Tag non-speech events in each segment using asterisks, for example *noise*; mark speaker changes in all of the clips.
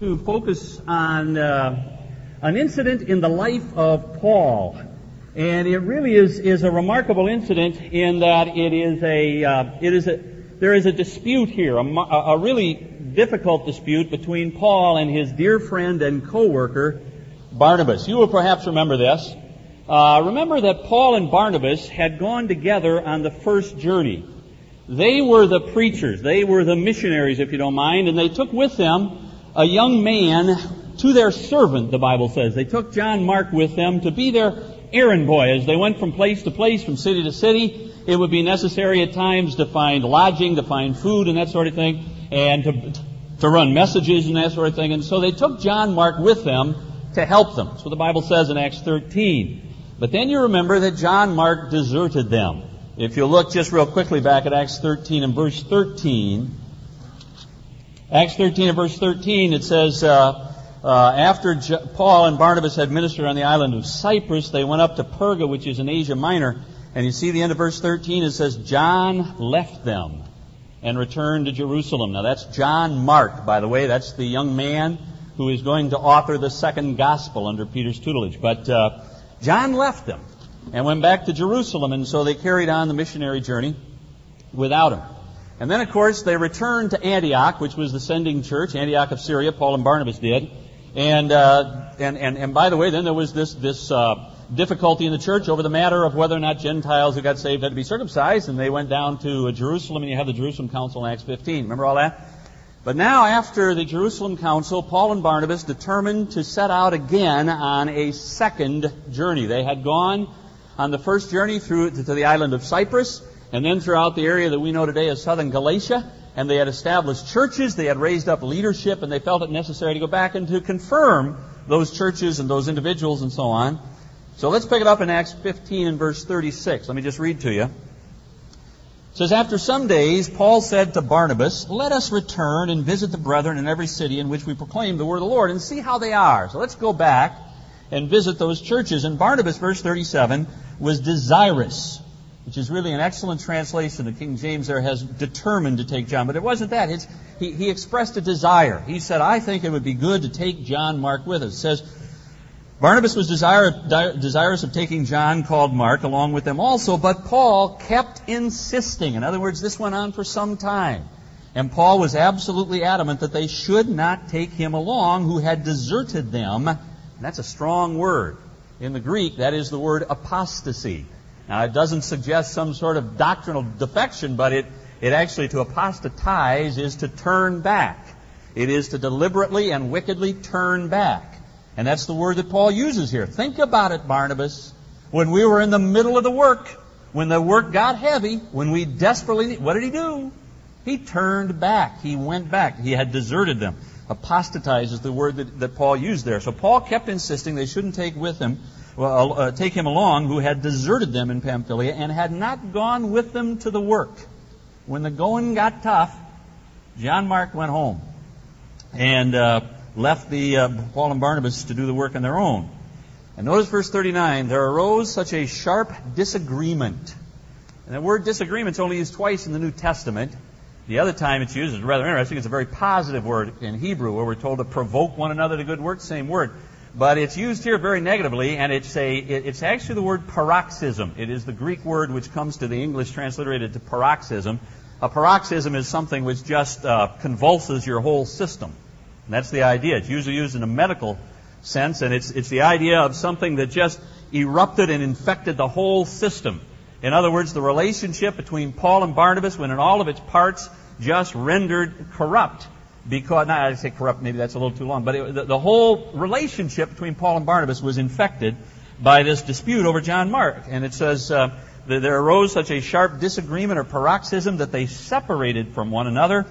Speaker 1: to focus on uh, an incident in the life of Paul. And it really is, is a remarkable incident in that it is a, uh, it is a, there is a dispute here, a, a really difficult dispute between Paul and his dear friend and co-worker, Barnabas. You will perhaps remember this. Uh, remember that Paul and Barnabas had gone together on the first journey. They were the preachers. They were the missionaries, if you don't mind, and they took with them a young man to their servant, the Bible says. They took John Mark with them to be their errand boy as they went from place to place, from city to city. It would be necessary at times to find lodging, to find food and that sort of thing, and to, to run messages and that sort of thing. And so they took John Mark with them to help them. That's what the Bible says in Acts 13. But then you remember that John Mark deserted them. If you look just real quickly back at Acts 13 and verse 13, Acts 13 and verse 13, it says, uh, uh, after J- Paul and Barnabas had ministered on the island of Cyprus, they went up to Perga, which is in Asia Minor. And you see the end of verse 13, it says, John left them and returned to Jerusalem. Now that's John Mark, by the way. That's the young man who is going to author the second gospel under Peter's tutelage. But uh, John left them and went back to Jerusalem, and so they carried on the missionary journey without him. And then, of course, they returned to Antioch, which was the sending church, Antioch of Syria. Paul and Barnabas did. And, uh, and, and, and by the way, then there was this, this uh, difficulty in the church over the matter of whether or not Gentiles who got saved had to be circumcised, and they went down to Jerusalem, and you have the Jerusalem Council in Acts 15. Remember all that? But now, after the Jerusalem Council, Paul and Barnabas determined to set out again on a second journey. They had gone on the first journey through to the island of Cyprus and then throughout the area that we know today as southern Galatia. And they had established churches, they had raised up leadership, and they felt it necessary to go back and to confirm those churches and those individuals and so on. So let's pick it up in Acts 15 and verse 36. Let me just read to you. It says, After some days, Paul said to Barnabas, Let us return and visit the brethren in every city in which we proclaim the word of the Lord and see how they are. So let's go back and visit those churches. And Barnabas, verse 37, was desirous which is really an excellent translation. The King James there has determined to take John, but it wasn't that. It's, he, he expressed a desire. He said, I think it would be good to take John Mark with us. It says, Barnabas was desirous of taking John called Mark along with them also, but Paul kept insisting. In other words, this went on for some time. And Paul was absolutely adamant that they should not take him along who had deserted them. And that's a strong word. In the Greek, that is the word apostasy. Now, it doesn't suggest some sort of doctrinal defection, but it, it actually, to apostatize, is to turn back. It is to deliberately and wickedly turn back. And that's the word that Paul uses here. Think about it, Barnabas. When we were in the middle of the work, when the work got heavy, when we desperately, what did he do? He turned back. He went back. He had deserted them. Apostatize is the word that, that Paul used there. So Paul kept insisting they shouldn't take with him well, uh, take him along, who had deserted them in Pamphylia and had not gone with them to the work. When the going got tough, John Mark went home and uh, left the uh, Paul and Barnabas to do the work on their own. And notice verse 39, there arose such a sharp disagreement. And the word disagreement is only used twice in the New Testament. The other time it's used is rather interesting. It's a very positive word in Hebrew where we're told to provoke one another to good works, same word. But it's used here very negatively, and it's a it's actually the word paroxysm. It is the Greek word which comes to the English transliterated to paroxysm. A paroxysm is something which just uh, convulses your whole system. And that's the idea. It's usually used in a medical sense, and it's it's the idea of something that just erupted and infected the whole system. In other words, the relationship between Paul and Barnabas, when in all of its parts just rendered corrupt because, not I say corrupt, maybe that's a little too long, but it, the, the, whole relationship between Paul and Barnabas was infected by this dispute over John Mark. And it says, uh, there arose such a sharp disagreement or paroxysm that they separated from one another.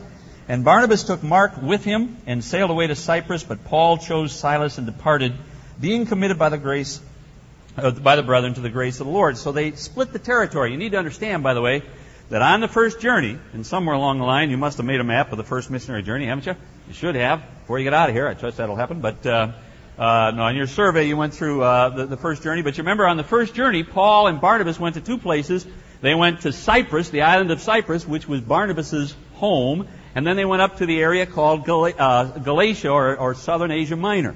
Speaker 1: And Barnabas took Mark with him and sailed away to Cyprus, but Paul chose Silas and departed, being committed by the grace, uh, by the brethren to the grace of the Lord. So they split the territory. You need to understand, by the way, that on the first journey, and somewhere along the line, you must have made a map of the first missionary journey, haven't you? You should have before you get out of here. I trust that'll happen. But uh, uh, no, on your survey, you went through uh, the, the first journey. But you remember on the first journey, Paul and Barnabas went to two places. They went to Cyprus, the island of Cyprus, which was Barnabas's home, And then they went up to the area called Gal- uh, Galatia or, or, Southern Asia Minor.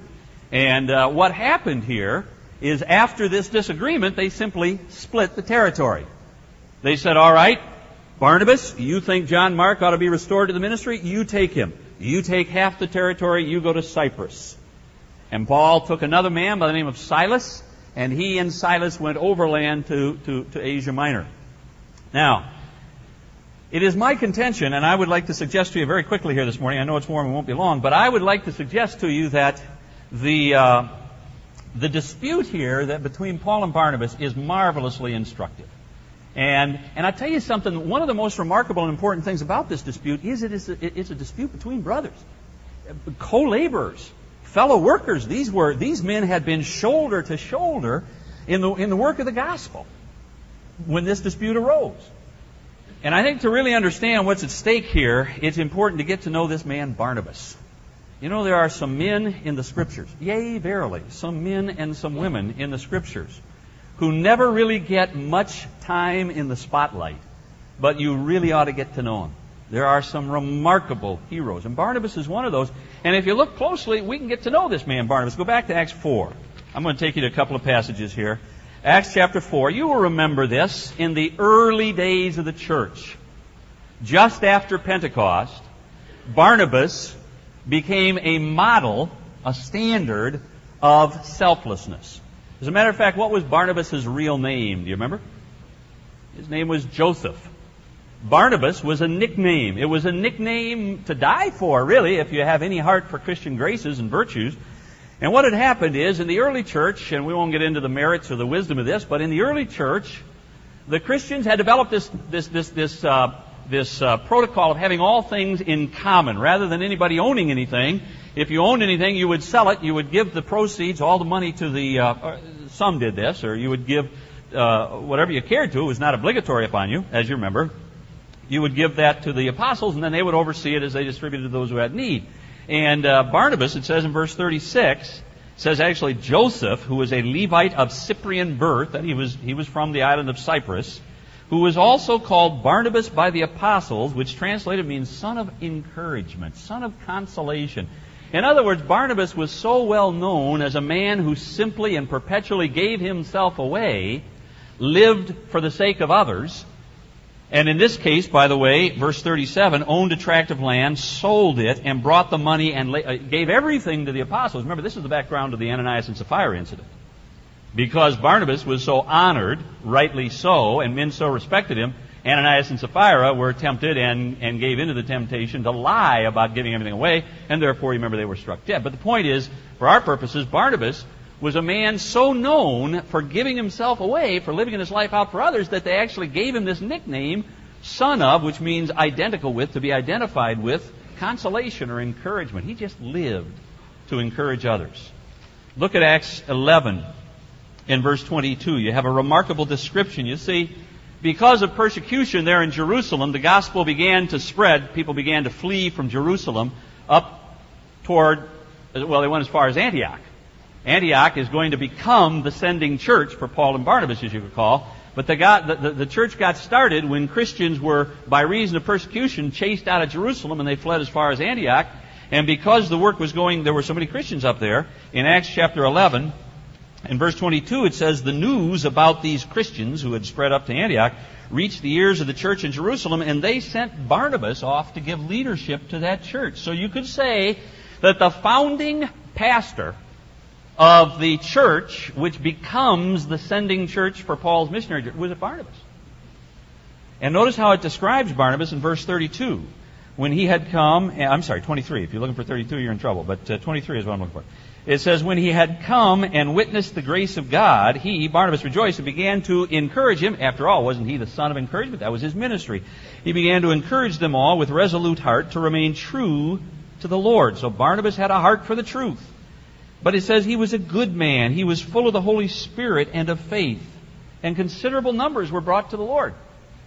Speaker 1: And uh, what happened here is after this disagreement, they simply split the territory. They said, all right, Barnabas, you think John Mark ought to be restored to the ministry? You take him. You take half the territory, you go to Cyprus. And Paul took another man by the name of Silas, and he and Silas went overland to, to, to Asia Minor. Now, it is my contention, and I would like to suggest to you very quickly here this morning, I know it's warm and won't be long, but I would like to suggest to you that the, uh, the dispute here that between Paul and Barnabas is marvelously instructive. And, and I tell you something, one of the most remarkable and important things about this dispute is it is a, it's a dispute between brothers, co-laborers, fellow workers. These were, these men had been shoulder to shoulder in the, in the work of the gospel when this dispute arose. And I think to really understand what's at stake here, it's important to get to know this man Barnabas. You know, there are some men in the scriptures, yea, verily, some men and some women in the scriptures who never really get much time in the spotlight, but you really ought to get to know them. There are some remarkable heroes, and Barnabas is one of those. And if you look closely, we can get to know this man, Barnabas. Go back to Acts 4. I'm going to take you to a couple of passages here. Acts chapter 4. You will remember this in the early days of the church. Just after Pentecost, Barnabas became a model, a standard of selflessness. As a matter of fact, what was Barnabas' real name? Do you remember? His name was Joseph. Barnabas was a nickname. It was a nickname to die for, really, if you have any heart for Christian graces and virtues. And what had happened is, in the early church, and we won't get into the merits or the wisdom of this, but in the early church, the Christians had developed this, this, this, this, uh, this uh, protocol of having all things in common. Rather than anybody owning anything, if you owned anything, you would sell it. You would give the proceeds, all the money to the. Uh, some did this, or you would give uh, whatever you cared to. It was not obligatory upon you, as you remember. You would give that to the apostles, and then they would oversee it as they distributed to those who had need. And uh, Barnabas, it says in verse 36, says actually Joseph, who was a Levite of Cyprian birth, that he was he was from the island of Cyprus, who was also called Barnabas by the apostles, which translated means son of encouragement, son of consolation. In other words, Barnabas was so well known as a man who simply and perpetually gave himself away, lived for the sake of others, and in this case, by the way, verse 37, owned a tract of land, sold it, and brought the money and uh, gave everything to the apostles. Remember, this is the background of the Ananias and Sapphira incident. Because Barnabas was so honored, rightly so, and men so respected him, Ananias and Sapphira were tempted and, and gave into the temptation to lie about giving everything away, and therefore, remember, they were struck dead. But the point is, for our purposes, Barnabas was a man so known for giving himself away, for living his life out for others, that they actually gave him this nickname, son of, which means identical with, to be identified with, consolation or encouragement. He just lived to encourage others. Look at Acts 11 in verse 22. You have a remarkable description. You see, because of persecution there in Jerusalem, the gospel began to spread. People began to flee from Jerusalem up toward, well, they went as far as Antioch. Antioch is going to become the sending church for Paul and Barnabas, as you recall. But the, got, the, the, the, church got started when Christians were, by reason of persecution, chased out of Jerusalem and they fled as far as Antioch. And because the work was going, there were so many Christians up there. In Acts chapter 11, in verse 22, it says, The news about these Christians who had spread up to Antioch reached the ears of the church in Jerusalem, and they sent Barnabas off to give leadership to that church. So you could say that the founding pastor of the church, which becomes the sending church for Paul's missionary, was Barnabas. And notice how it describes Barnabas in verse 32. When he had come, I'm sorry, 23. If you're looking for 32, you're in trouble, but uh, 23 is what I'm looking for. It says, when he had come and witnessed the grace of God, he, Barnabas, rejoiced and began to encourage him. After all, wasn't he the son of encouragement? That was his ministry. He began to encourage them all with resolute heart to remain true to the Lord. So Barnabas had a heart for the truth. But it says he was a good man. He was full of the Holy Spirit and of faith. And considerable numbers were brought to the Lord.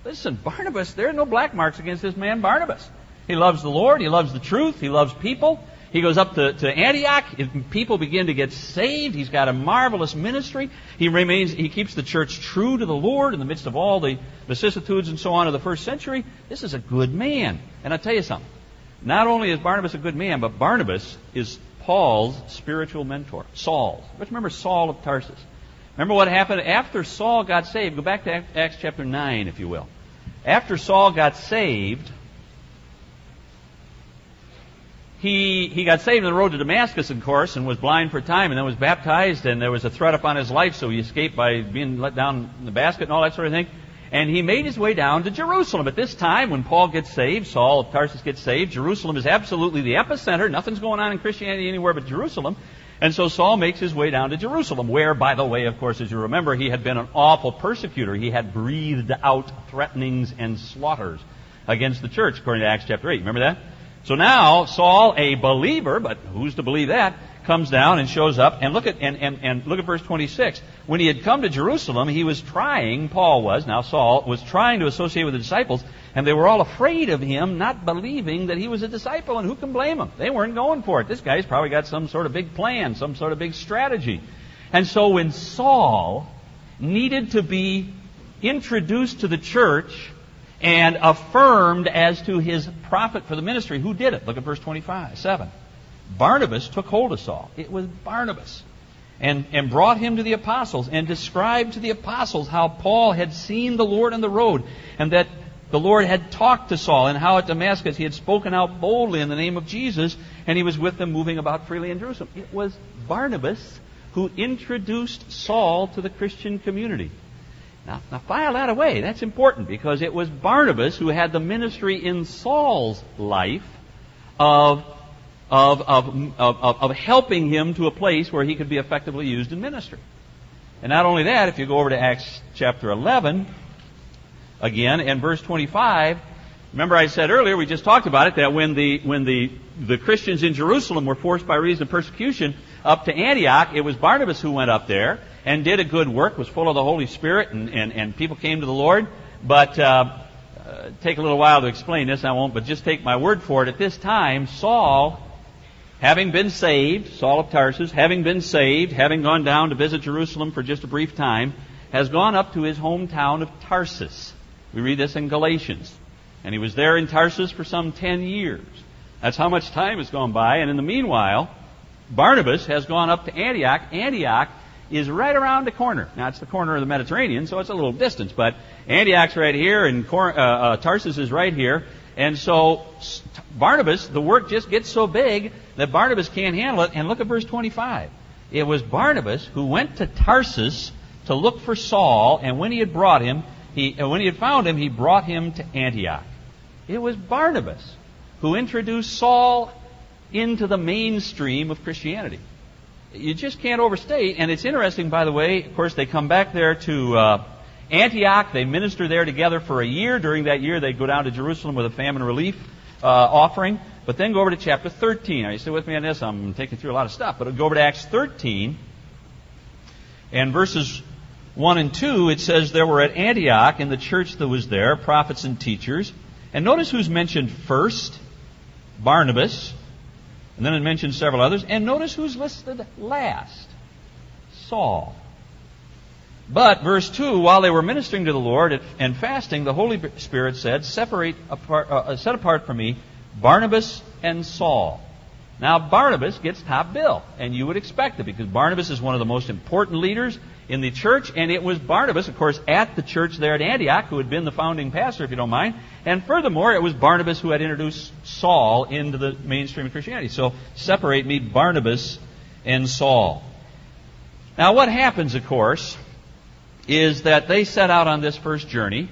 Speaker 1: Listen, Barnabas, there are no black marks against this man, Barnabas. He loves the Lord. He loves the truth. He loves people. He goes up to, to Antioch. People begin to get saved. He's got a marvelous ministry. He remains, he keeps the church true to the Lord in the midst of all the vicissitudes and so on of the first century. This is a good man. And I'll tell you something. Not only is Barnabas a good man, but Barnabas is Paul's spiritual mentor, Saul. Let's remember Saul of Tarsus. Remember what happened after Saul got saved? Go back to Acts chapter 9, if you will. After Saul got saved, he, he got saved on the road to Damascus, of course, and was blind for a time, and then was baptized, and there was a threat upon his life, so he escaped by being let down in the basket and all that sort of thing. And he made his way down to Jerusalem. At this time, when Paul gets saved, Saul of Tarsus gets saved, Jerusalem is absolutely the epicenter. Nothing's going on in Christianity anywhere but Jerusalem. And so Saul makes his way down to Jerusalem, where, by the way, of course, as you remember, he had been an awful persecutor. He had breathed out threatenings and slaughters against the church, according to Acts chapter 8. Remember that? So now, Saul, a believer, but who's to believe that, comes down and shows up, and look at, and, and, and look at verse 26. When he had come to Jerusalem, he was trying, Paul was, now Saul, was trying to associate with the disciples, and they were all afraid of him, not believing that he was a disciple, and who can blame them? They weren't going for it. This guy's probably got some sort of big plan, some sort of big strategy. And so when Saul needed to be introduced to the church, and affirmed as to his profit for the ministry. Who did it? Look at verse 25, 7. Barnabas took hold of Saul. It was Barnabas. And, and brought him to the apostles and described to the apostles how Paul had seen the Lord on the road and that the Lord had talked to Saul and how at Damascus he had spoken out boldly in the name of Jesus and he was with them moving about freely in Jerusalem. It was Barnabas who introduced Saul to the Christian community. Now, now file that away. That's important because it was Barnabas who had the ministry in Saul's life of, of, of, of, of helping him to a place where he could be effectively used in ministry. And not only that, if you go over to Acts chapter 11, again, and verse 25, remember I said earlier, we just talked about it, that when the, when the, the Christians in Jerusalem were forced by reason of persecution up to Antioch, it was Barnabas who went up there and did a good work, was full of the Holy Spirit, and, and, and people came to the Lord. But uh, uh, take a little while to explain this, I won't, but just take my word for it. At this time, Saul, having been saved, Saul of Tarsus, having been saved, having gone down to visit Jerusalem for just a brief time, has gone up to his hometown of Tarsus. We read this in Galatians. And he was there in Tarsus for some ten years. That's how much time has gone by. And in the meanwhile, Barnabas has gone up to Antioch. Antioch is right around the corner. Now, it's the corner of the Mediterranean, so it's a little distance, but Antioch's right here, and uh, uh, Tarsus is right here. And so, Barnabas, the work just gets so big that Barnabas can't handle it. And look at verse 25. It was Barnabas who went to Tarsus to look for Saul, and when he had brought him, he, when he had found him, he brought him to Antioch. It was Barnabas who introduced Saul into the mainstream of Christianity you just can't overstate. And it's interesting, by the way, of course, they come back there to uh, Antioch. They minister there together for a year. During that year, they go down to Jerusalem with a famine relief uh, offering. But then go over to chapter 13. Are you still with me on this? I'm taking through a lot of stuff. But go over to Acts 13. And verses 1 and 2, it says, There were at Antioch, in the church that was there, prophets and teachers. And notice who's mentioned first Barnabas, and then it mentions several others. And notice who's listed last Saul. But, verse 2, while they were ministering to the Lord and fasting, the Holy Spirit said, Separate apart, uh, uh, set apart for me Barnabas and Saul. Now, Barnabas gets top bill, and you would expect it because Barnabas is one of the most important leaders in the church, and it was Barnabas, of course, at the church there at Antioch, who had been the founding pastor, if you don't mind. And furthermore, it was Barnabas who had introduced Saul into the mainstream of Christianity. So separate me, Barnabas and Saul. Now, what happens, of course, is that they set out on this first journey,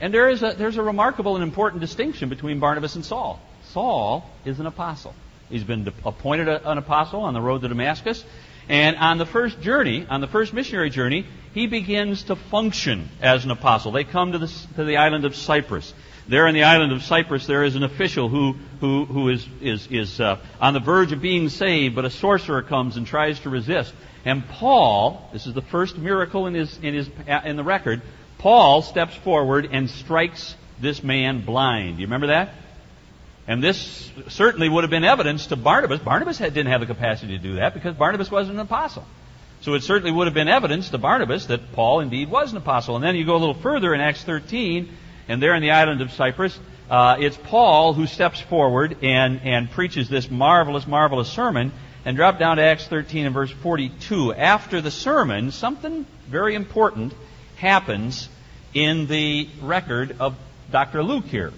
Speaker 1: and there is a, there's a remarkable and important distinction between Barnabas and Saul. Saul is an apostle. He's been appointed an apostle on the road to Damascus. And on the first journey, on the first missionary journey, he begins to function as an apostle. They come to the, to the island of Cyprus. There in the island of Cyprus, there is an official who, who, who is, is, is uh, on the verge of being saved, but a sorcerer comes and tries to resist. And Paul, this is the first miracle in, his, in, his, in the record, Paul steps forward and strikes this man blind. You remember that? And this certainly would have been evidence to Barnabas. Barnabas didn't have the capacity to do that because Barnabas wasn't an apostle. So it certainly would have been evidence to Barnabas that Paul indeed was an apostle. And then you go a little further in Acts 13, and there in the island of Cyprus, uh, it's Paul who steps forward and, and preaches this marvelous, marvelous sermon. And drop down to Acts 13 and verse 42. After the sermon, something very important happens in the record of Dr. Luke here.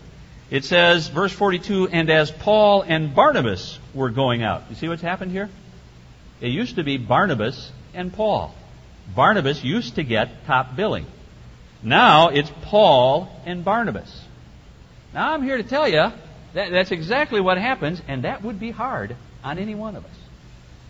Speaker 1: It says, verse 42, and as Paul and Barnabas were going out. You see what's happened here? It used to be Barnabas and Paul. Barnabas used to get top billing. Now it's Paul and Barnabas. Now I'm here to tell you that that's exactly what happens, and that would be hard on any one of us.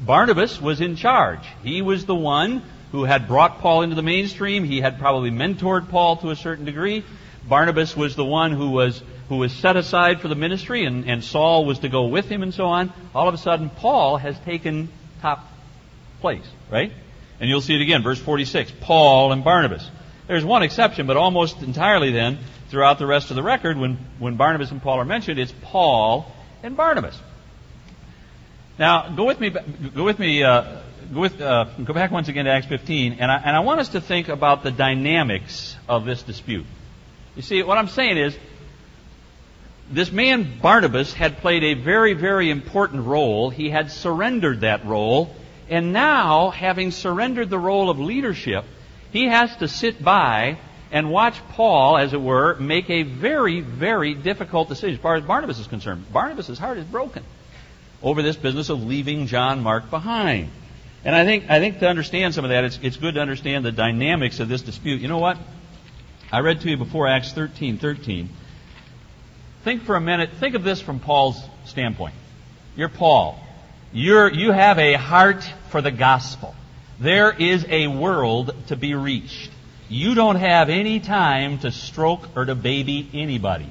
Speaker 1: Barnabas was in charge. He was the one who had brought Paul into the mainstream. He had probably mentored Paul to a certain degree. Barnabas was the one who was who was set aside for the ministry, and, and Saul was to go with him, and so on. All of a sudden, Paul has taken top place, right? And you'll see it again, verse 46. Paul and Barnabas. There's one exception, but almost entirely then, throughout the rest of the record, when, when Barnabas and Paul are mentioned, it's Paul and Barnabas. Now, go with me, go with me, uh, go, with, uh, go back once again to Acts 15, and I, and I want us to think about the dynamics of this dispute. You see, what I'm saying is, this man Barnabas had played a very, very important role. He had surrendered that role, and now, having surrendered the role of leadership, he has to sit by and watch Paul, as it were, make a very, very difficult decision as far as Barnabas is concerned. Barnabas' heart is broken over this business of leaving John Mark behind. And I think, I think to understand some of that, it's, it's good to understand the dynamics of this dispute. You know what? I read to you before Acts 13, 13. Think for a minute, think of this from Paul's standpoint. You're Paul. You're, you have a heart for the gospel. There is a world to be reached. You don't have any time to stroke or to baby anybody.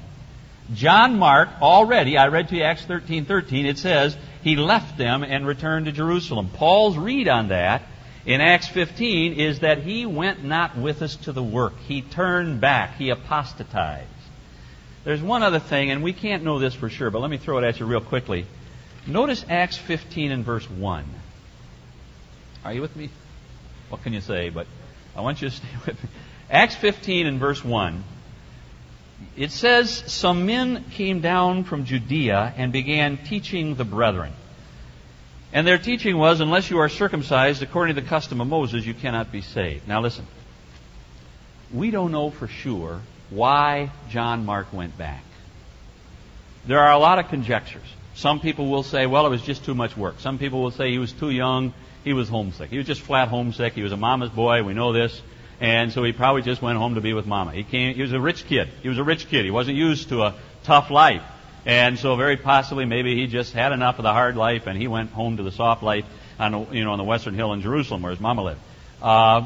Speaker 1: John Mark already, I read to you Acts 13, 13, it says, he left them and returned to Jerusalem. Paul's read on that in Acts 15 is that he went not with us to the work. He turned back. He apostatized. There's one other thing, and we can't know this for sure, but let me throw it at you real quickly. Notice Acts 15 and verse 1. Are you with me? What can you say? But I want you to *laughs* stay with me. Acts 15 and verse 1. It says, Some men came down from Judea and began teaching the brethren. And their teaching was, Unless you are circumcised according to the custom of Moses, you cannot be saved. Now listen. We don't know for sure why John Mark went back. There are a lot of conjectures. Some people will say, well, it was just too much work. Some people will say he was too young, he was homesick. He was just flat homesick. He was a mama's boy, we know this. And so he probably just went home to be with mama. He came, he was a rich kid. He was a rich kid. He wasn't used to a tough life. And so very possibly maybe he just had enough of the hard life and he went home to the soft life on, you know, on the Western Hill in Jerusalem where his mama lived. Uh,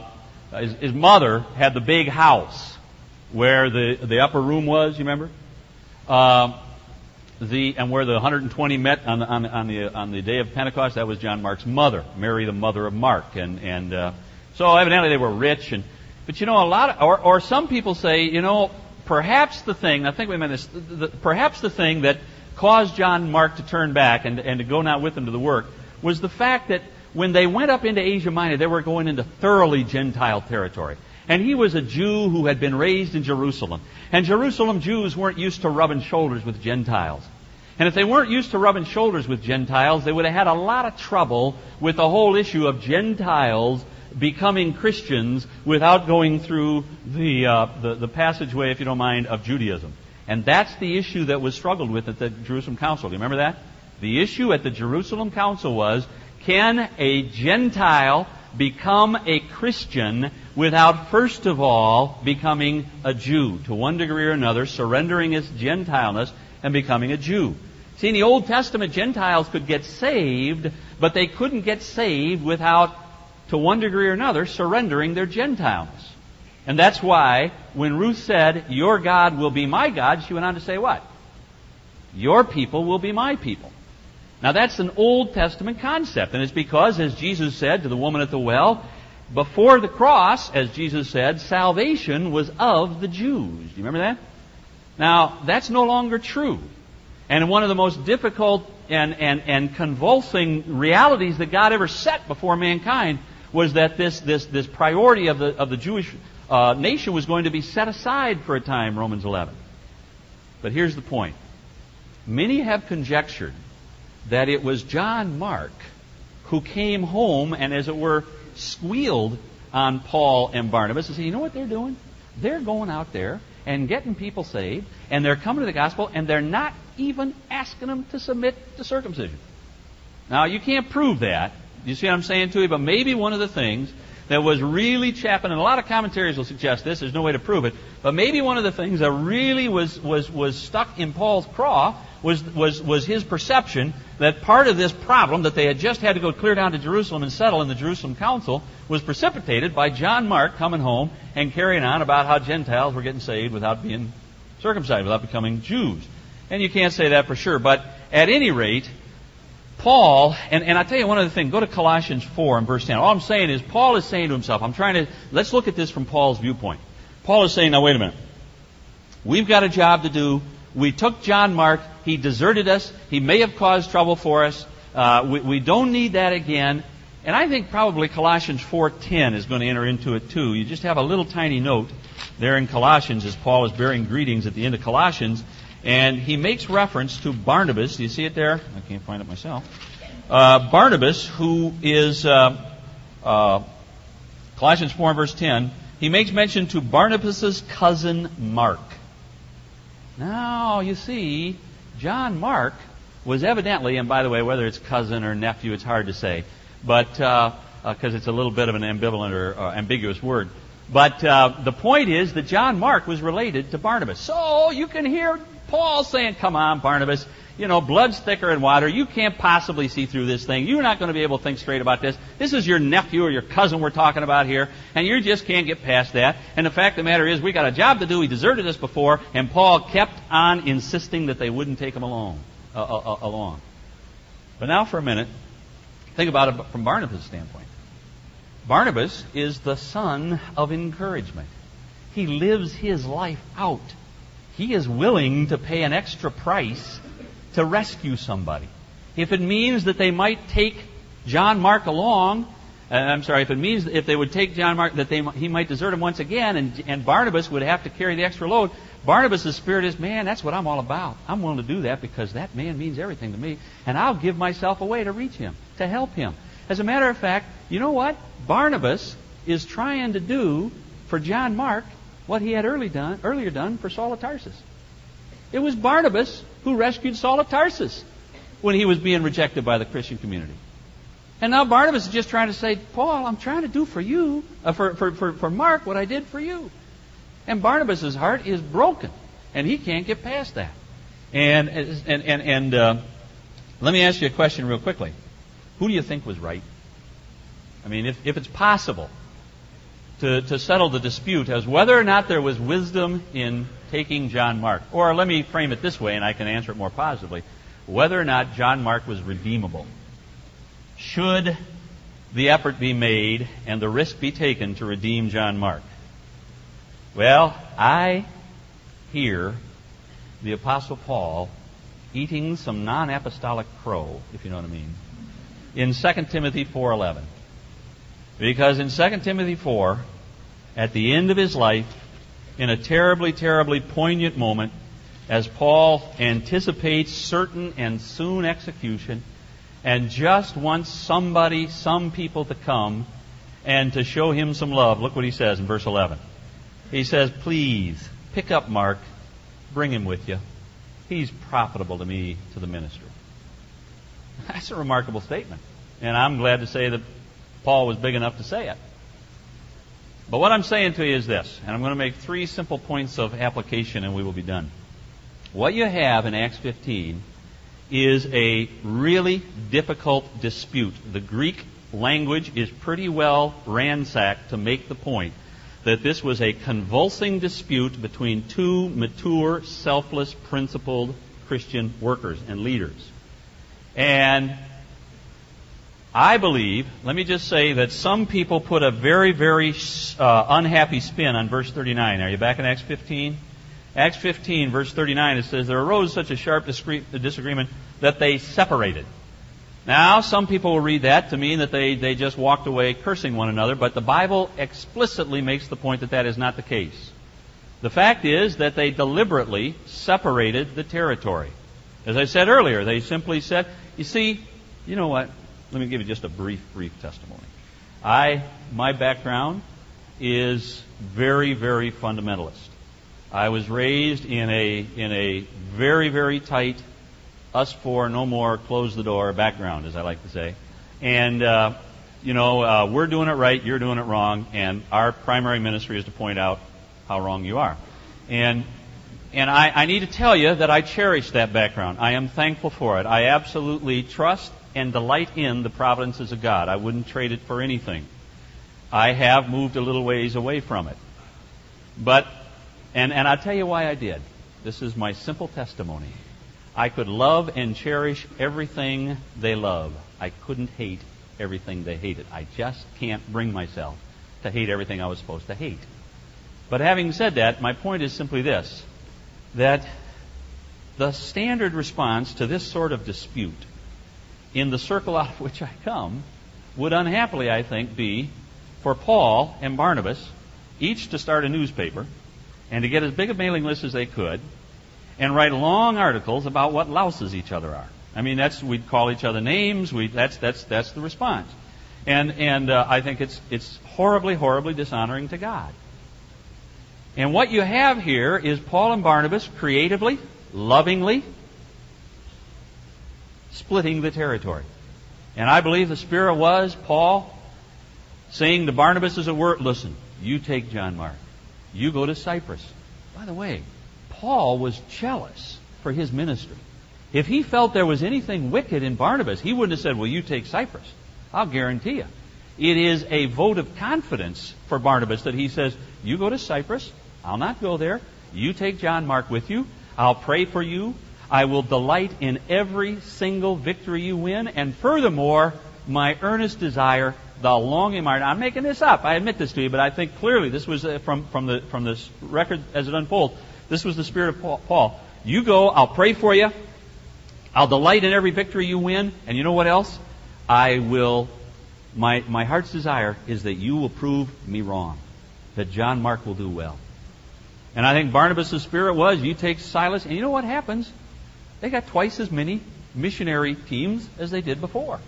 Speaker 1: his, his mother had the big house where the, the upper room was, you remember? Uh, the, and where the 120 met on the, on, on, the, on the day of Pentecost, that was John Mark's mother, Mary, the mother of Mark. And, and uh, so evidently they were rich. And, but you know, a lot of, or, or some people say, you know, perhaps the thing, I think we meant this, the, perhaps the thing that caused John Mark to turn back and, and to go not with them to the work was the fact that when they went up into Asia Minor, they were going into thoroughly Gentile territory. And he was a Jew who had been raised in Jerusalem. And Jerusalem Jews weren't used to rubbing shoulders with Gentiles. And if they weren't used to rubbing shoulders with Gentiles, they would have had a lot of trouble with the whole issue of Gentiles becoming Christians without going through the, uh, the, the passageway, if you don't mind, of Judaism. And that's the issue that was struggled with at the Jerusalem Council. Do you remember that? The issue at the Jerusalem Council was, can a Gentile become a Christian without first of all becoming a Jew to one degree or another, surrendering his Gentileness and becoming a Jew. See, in the Old Testament, Gentiles could get saved, but they couldn't get saved without, to one degree or another, surrendering their Gentileness. And that's why when Ruth said, Your God will be my God, she went on to say what? Your people will be my people. Now that's an Old Testament concept, and it's because, as Jesus said to the woman at the well, before the cross, as Jesus said, salvation was of the Jews. Do you remember that? Now, that's no longer true. And one of the most difficult and, and, and convulsing realities that God ever set before mankind was that this, this, this priority of the, of the Jewish uh, nation was going to be set aside for a time, Romans 11. But here's the point. Many have conjectured that it was John Mark who came home and, as it were, squealed on Paul and Barnabas and said, You know what they're doing? They're going out there and getting people saved, and they're coming to the gospel, and they're not even asking them to submit to circumcision. Now, you can't prove that. You see what I'm saying to you? But maybe one of the things that was really chapping, and a lot of commentaries will suggest this, there's no way to prove it, but maybe one of the things that really was, was, was stuck in Paul's craw was, was, was his perception that part of this problem that they had just had to go clear down to Jerusalem and settle in the Jerusalem Council was precipitated by John Mark coming home and carrying on about how Gentiles were getting saved without being circumcised, without becoming Jews. And you can't say that for sure, but at any rate, Paul, and, and I tell you one other thing, go to Colossians 4 and verse 10. All I'm saying is, Paul is saying to himself, I'm trying to, let's look at this from Paul's viewpoint. Paul is saying, now wait a minute. We've got a job to do. We took John Mark. He deserted us. He may have caused trouble for us. Uh, we, we don't need that again. And I think probably Colossians 4.10 is going to enter into it too. You just have a little tiny note there in Colossians as Paul is bearing greetings at the end of Colossians. And he makes reference to Barnabas. Do you see it there? I can't find it myself. Uh, Barnabas, who is uh, uh, Colossians 4 verse 10, he makes mention to Barnabas's cousin Mark. Now, you see, John Mark was evidently, and by the way, whether it's cousin or nephew, it's hard to say, but because uh, uh, it's a little bit of an ambivalent or uh, ambiguous word. But uh, the point is that John Mark was related to Barnabas. So you can hear Paul saying, Come on, Barnabas, you know, blood's thicker than water. You can't possibly see through this thing. You're not going to be able to think straight about this. This is your nephew or your cousin we're talking about here, and you just can't get past that. And the fact of the matter is, we got a job to do. He deserted us before, and Paul kept on insisting that they wouldn't take him along. Uh, uh, uh along. But now, for a minute, think about it from Barnabas' standpoint. Barnabas is the son of encouragement. He lives his life out he is willing to pay an extra price to rescue somebody. If it means that they might take John Mark along, uh, I'm sorry, if it means if they would take John Mark, that they, he might desert him once again, and, and Barnabas would have to carry the extra load. Barnabas' spirit is, man, that's what I'm all about. I'm willing to do that because that man means everything to me, and I'll give myself away to reach him, to help him. As a matter of fact, you know what? Barnabas is trying to do for John Mark what he had early done, earlier done for Saul of Tarsus. It was Barnabas who rescued Saul of Tarsus when he was being rejected by the Christian community. And now Barnabas is just trying to say, Paul, I'm trying to do for you, uh, for, for, for, for Mark what I did for you. And Barnabas' heart is broken, and he can't get past that. And, and, and, and uh, let me ask you a question real quickly. Who do you think was right? I mean, if, if it's possible to, to settle the dispute as whether or not there was wisdom in taking John Mark. Or let me frame it this way, and I can answer it more positively whether or not John Mark was redeemable. Should the effort be made and the risk be taken to redeem John Mark? Well, I hear the Apostle Paul eating some non-apostolic crow, if you know what I mean, in 2 Timothy 4.11. Because in 2 Timothy 4, at the end of his life, in a terribly, terribly poignant moment, as Paul anticipates certain and soon execution, and just wants somebody, some people to come and to show him some love. Look what he says in verse 11. He says, Please, pick up Mark, bring him with you. He's profitable to me to the ministry. That's a remarkable statement. And I'm glad to say that Paul was big enough to say it. But what I'm saying to you is this, and I'm going to make three simple points of application and we will be done. What you have in Acts 15 is a really difficult dispute. The Greek language is pretty well ransacked to make the point that this was a convulsing dispute between two mature, selfless, principled Christian workers and leaders. And I believe, let me just say that some people put a very, very uh, unhappy spin on verse 39. Are you back in Acts 15? Acts 15, verse 39, it says, There arose such a sharp disagreement that they separated. Now, some people will read that to mean that they, they just walked away cursing one another, but the Bible explicitly makes the point that that is not the case. The fact is that they deliberately separated the territory. As I said earlier, they simply said, you see, you know what? Let me give you just a brief, brief testimony. I, my background is very, very fundamentalist. I was raised in a, in a very, very tight, us four, no more, close the door background, as I like to say. And, uh, you know, uh, we're doing it right, you're doing it wrong, and our primary ministry is to point out how wrong you are. And and I, I, need to tell you that I cherish that background. I am thankful for it. I absolutely trust and delight in the providences of God. I wouldn't trade it for anything. I have moved a little ways away from it. But, and, and I'll tell you why I did. This is my simple testimony. I could love and cherish everything they love. I couldn't hate everything they hated. I just can't bring myself to hate everything I was supposed to hate. But having said that, my point is simply this that the standard response to this sort of dispute in the circle out of which I come would unhappily, I think, be for Paul and Barnabas each to start a newspaper and to get as big a mailing list as they could and write long articles about what louses each other are. I mean, that's we'd call each other names. We that's that's that's the response, and and uh, I think it's it's horribly horribly dishonoring to God. And what you have here is Paul and Barnabas creatively, lovingly splitting the territory. And I believe the Spirit was Paul saying to Barnabas as a word, listen, you take John Mark. You go to Cyprus. By the way, Paul was jealous for his ministry. If he felt there was anything wicked in Barnabas, he wouldn't have said, well, you take Cyprus. I'll guarantee you. It is a vote of confidence for Barnabas that he says, you go to Cyprus, I'll not go there. You take John Mark with you. I'll pray for you. I will delight in every single victory you win. And furthermore, my earnest desire, the longing my I'm making this up. I admit this to you, but I think clearly this was uh, from, from, the, from this record as it unfolds. This was the spirit of Paul. You go, I'll pray for you. I'll delight in every victory you win. And you know what else? I will, my, my heart's desire is that you will prove me wrong. That John Mark will do well. And I think Barnabas' spirit was you take Silas, and you know what happens? They got twice as many missionary teams as they did before.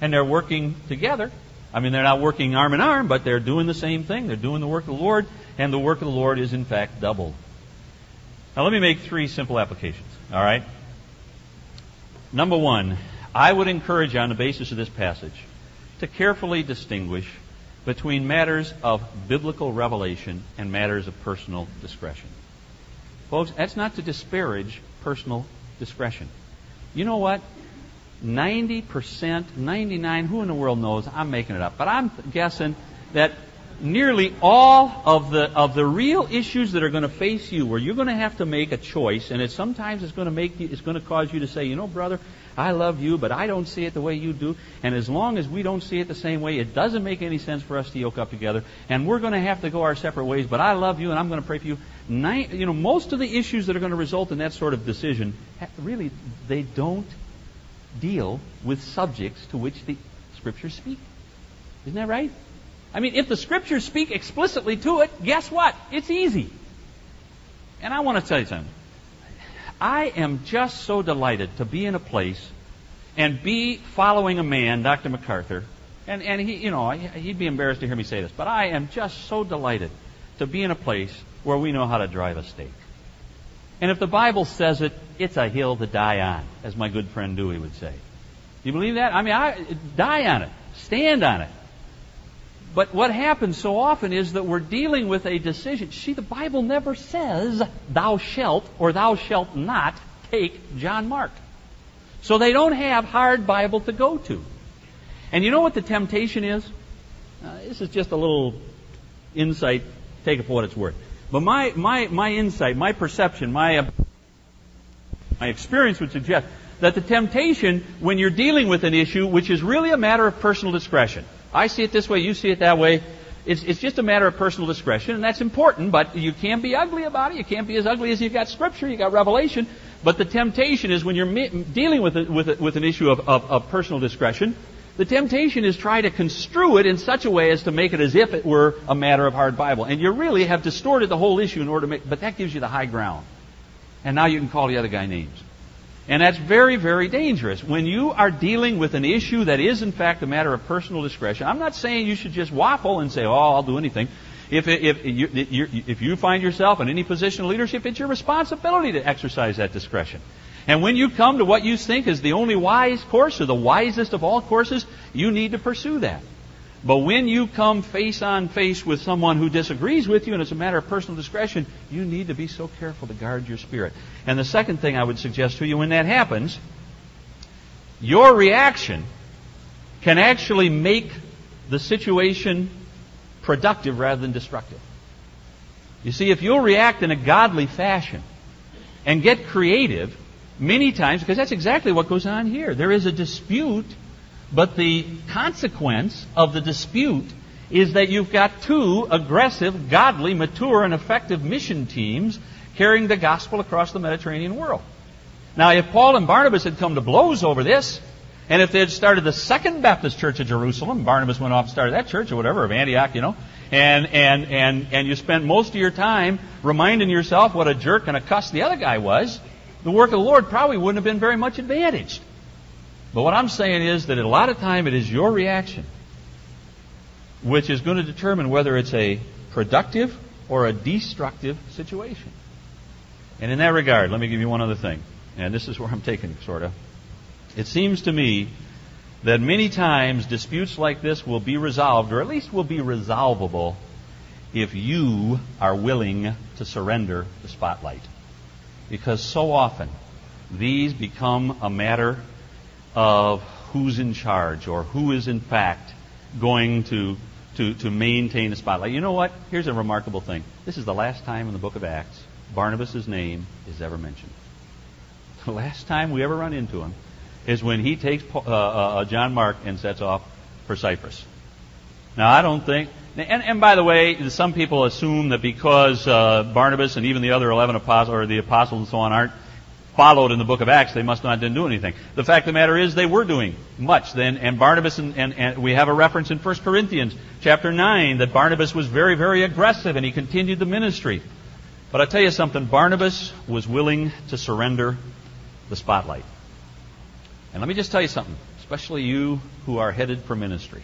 Speaker 1: And they're working together. I mean, they're not working arm in arm, but they're doing the same thing. They're doing the work of the Lord, and the work of the Lord is, in fact, doubled. Now, let me make three simple applications. All right? Number one, I would encourage you on the basis of this passage to carefully distinguish between matters of biblical revelation and matters of personal discretion. Folks, that's not to disparage personal discretion. You know what? 90%, 99, who in the world knows? I'm making it up. But I'm guessing that nearly all of the of the real issues that are going to face you where you're going to have to make a choice and it sometimes it's going to make you it's going to cause you to say you know brother I love you but I don't see it the way you do and as long as we don't see it the same way it doesn't make any sense for us to yoke up together and we're going to have to go our separate ways but I love you and I'm going to pray for you. Nine, you know most of the issues that are going to result in that sort of decision really they don't deal with subjects to which the scriptures speak. Isn't that right I mean, if the scriptures speak explicitly to it, guess what? It's easy. And I want to tell you something. I am just so delighted to be in a place and be following a man, Dr. MacArthur, and, and he, you know, he'd be embarrassed to hear me say this, but I am just so delighted to be in a place where we know how to drive a stake. And if the Bible says it, it's a hill to die on, as my good friend Dewey would say. Do you believe that? I mean, I, die on it. Stand on it. But what happens so often is that we're dealing with a decision. See, the Bible never says, thou shalt or thou shalt not take John Mark. So they don't have hard Bible to go to. And you know what the temptation is? Uh, this is just a little insight. Take it for what it's worth. But my, my, my insight, my perception, my, my experience would suggest that the temptation when you're dealing with an issue which is really a matter of personal discretion, I see it this way, you see it that way. It's, it's just a matter of personal discretion, and that's important, but you can't be ugly about it. You can't be as ugly as you've got Scripture, you've got Revelation. But the temptation is when you're dealing with, a, with, a, with an issue of, of, of personal discretion, the temptation is try to construe it in such a way as to make it as if it were a matter of hard Bible. And you really have distorted the whole issue in order to make, but that gives you the high ground. And now you can call the other guy names. And that's very, very dangerous. When you are dealing with an issue that is, in fact, a matter of personal discretion, I'm not saying you should just waffle and say, oh, I'll do anything. If, if, you, if you find yourself in any position of leadership, it's your responsibility to exercise that discretion. And when you come to what you think is the only wise course or the wisest of all courses, you need to pursue that. But when you come face on face with someone who disagrees with you and it's a matter of personal discretion, you need to be so careful to guard your spirit. And the second thing I would suggest to you when that happens, your reaction can actually make the situation productive rather than destructive. You see, if you'll react in a godly fashion and get creative, many times, because that's exactly what goes on here. There is a dispute, but the consequence of the dispute is that you've got two aggressive, godly, mature, and effective mission teams carrying the gospel across the Mediterranean world. Now, if Paul and Barnabas had come to blows over this, and if they had started the second Baptist church of Jerusalem, Barnabas went off and started that church or whatever, of Antioch, you know, and, and, and, and you spent most of your time reminding yourself what a jerk and a cuss the other guy was, the work of the Lord probably wouldn't have been very much advantaged. But what I'm saying is that a lot of time it is your reaction which is going to determine whether it's a productive or a destructive situation. And in that regard, let me give you one other thing. And this is where I'm taking sort of. It seems to me that many times disputes like this will be resolved, or at least will be resolvable, if you are willing to surrender the spotlight. Because so often these become a matter of who's in charge or who is in fact going to, to, to maintain the spotlight. You know what? Here's a remarkable thing. This is the last time in the book of Acts Barnabas' name is ever mentioned. *laughs* The last time we ever run into him is when he takes uh, uh, uh, John Mark and sets off for Cyprus. Now, I don't think and, and by the way, some people assume that because uh, Barnabas and even the other 11 apostles, or the apostles and so on, aren't followed in the book of Acts, they must not do anything. The fact of the matter is they were doing much then, and Barnabas, and, and, and we have a reference in 1 Corinthians chapter 9 that Barnabas was very, very aggressive and he continued the ministry. But I tell you something, Barnabas was willing to surrender the spotlight. And let me just tell you something, especially you who are headed for ministry.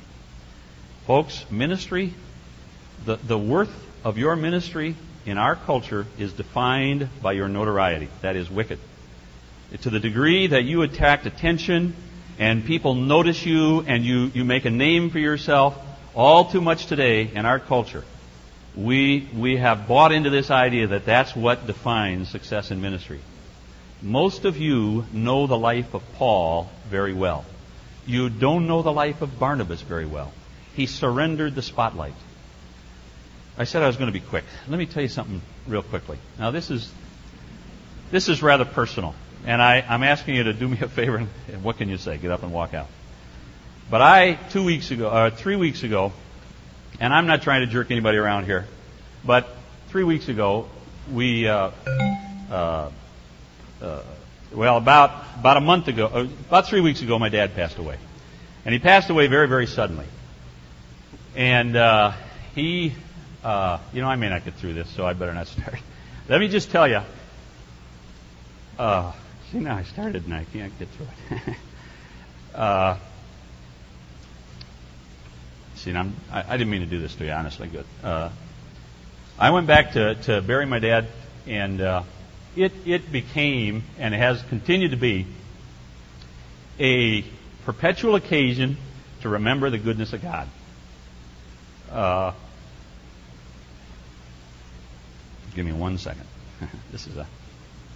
Speaker 1: Folks, ministry, the, the worth of your ministry in our culture is defined by your notoriety. That is wicked. To the degree that you attract attention and people notice you and you, you make a name for yourself, all too much today in our culture, we, we have bought into this idea that that's what defines success in ministry. Most of you know the life of Paul very well. You don't know the life of Barnabas very well. He surrendered the spotlight. I said I was going to be quick. Let me tell you something real quickly. Now this is this is rather personal, and I, I'm asking you to do me a favor. And what can you say? Get up and walk out. But I two weeks ago, or uh, three weeks ago, and I'm not trying to jerk anybody around here, but three weeks ago we, uh, uh, uh, well, about about a month ago, uh, about three weeks ago, my dad passed away, and he passed away very very suddenly. And uh, he, uh, you know, I may not get through this, so I better not *laughs* start. Let me just tell you. See, now I started and I can't get through it. *laughs* uh, see, I'm, I, I, didn't mean to do this to you, honestly. Good. Uh, I went back to, to bury my dad, and uh, it, it became, and has continued to be, a perpetual occasion to remember the goodness of God. Uh, give me one second. *laughs* this is a.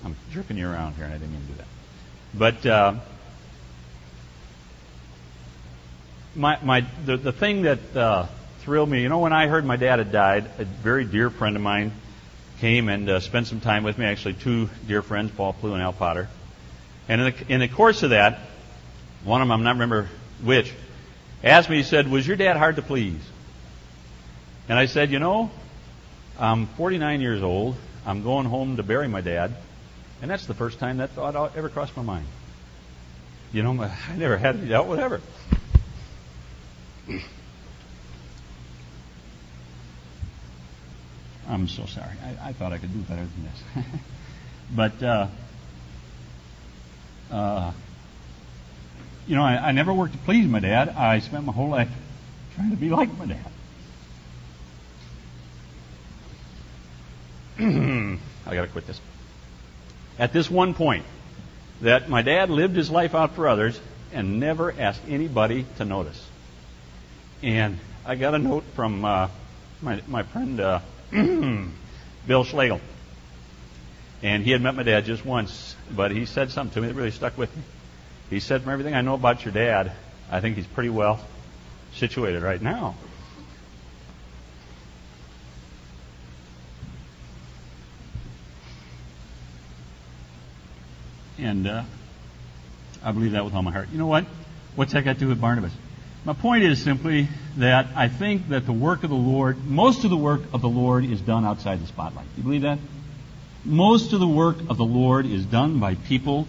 Speaker 1: I'm jerking you around here, and I didn't mean to do that. But uh, my my the the thing that uh, thrilled me, you know, when I heard my dad had died, a very dear friend of mine came and uh, spent some time with me. Actually, two dear friends, Paul Plew and Al Potter. And in the, in the course of that, one of them, I'm not remember which, asked me. He said, "Was your dad hard to please?" And I said, you know, I'm 49 years old. I'm going home to bury my dad. And that's the first time that thought ever crossed my mind. You know, *laughs* I never had any doubt, whatever. *clears throat* I'm so sorry. I, I, thought I could do better than this. *laughs* but, uh, uh, you know, I, I never worked to please my dad. I spent my whole life trying to be like my dad. *clears throat* I got to quit this. At this one point, that my dad lived his life out for others and never asked anybody to notice. And I got a note from uh, my my friend uh, *clears throat* Bill Schlegel, and he had met my dad just once, but he said something to me that really stuck with me. He said, "From everything I know about your dad, I think he's pretty well situated right now." And uh, I believe that with all my heart. You know what? What's that got to do with Barnabas? My point is simply that I think that the work of the Lord, most of the work of the Lord is done outside the spotlight. Do you believe that? Most of the work of the Lord is done by people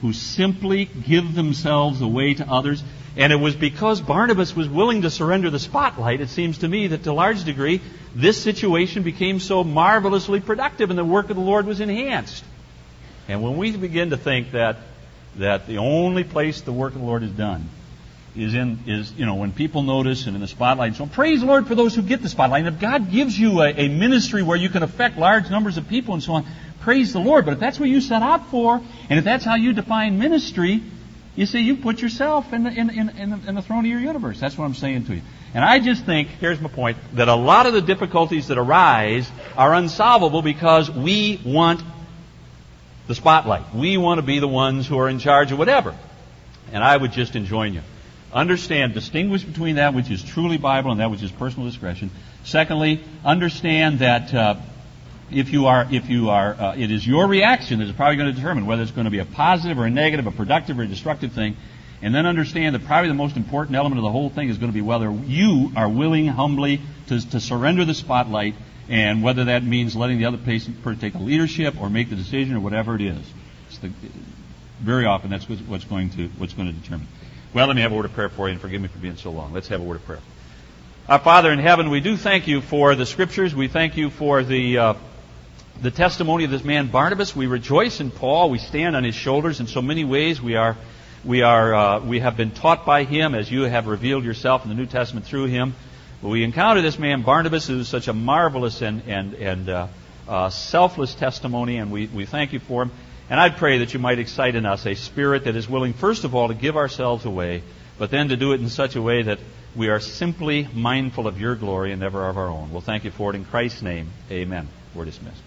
Speaker 1: who simply give themselves away to others. And it was because Barnabas was willing to surrender the spotlight, it seems to me, that to a large degree, this situation became so marvelously productive and the work of the Lord was enhanced. And when we begin to think that, that the only place the work of the Lord is done is in, is, you know, when people notice and in the spotlight so praise the Lord for those who get the spotlight. And if God gives you a, a ministry where you can affect large numbers of people and so on, praise the Lord. But if that's what you set out for, and if that's how you define ministry, you see, you put yourself in the, in, in, in, the, in the throne of your universe. That's what I'm saying to you. And I just think, here's my point, that a lot of the difficulties that arise are unsolvable because we want the spotlight. We want to be the ones who are in charge of whatever. And I would just enjoin you. Understand, distinguish between that which is truly Bible and that which is personal discretion. Secondly, understand that uh, if you are, if you are, uh, it is your reaction that is probably going to determine whether it's going to be a positive or a negative, a productive or a destructive thing. And then understand that probably the most important element of the whole thing is going to be whether you are willing humbly to, to surrender the spotlight and whether that means letting the other person take a leadership or make the decision or whatever it is. The, very often that's what's going to what's going to determine. Well, let me have a word of prayer for you, and forgive me for being so long. Let's have a word of prayer. Our Father in heaven, we do thank you for the Scriptures. We thank you for the uh, the testimony of this man Barnabas. We rejoice in Paul. We stand on his shoulders in so many ways. We are we are uh, we have been taught by him as you have revealed yourself in the New Testament through him. We encounter this man Barnabas, who is such a marvelous and and and uh, uh, selfless testimony, and we we thank you for him. And I pray that you might excite in us a spirit that is willing, first of all, to give ourselves away, but then to do it in such a way that we are simply mindful of your glory and never of our own. We'll thank you for it in Christ's name. Amen. We're dismissed.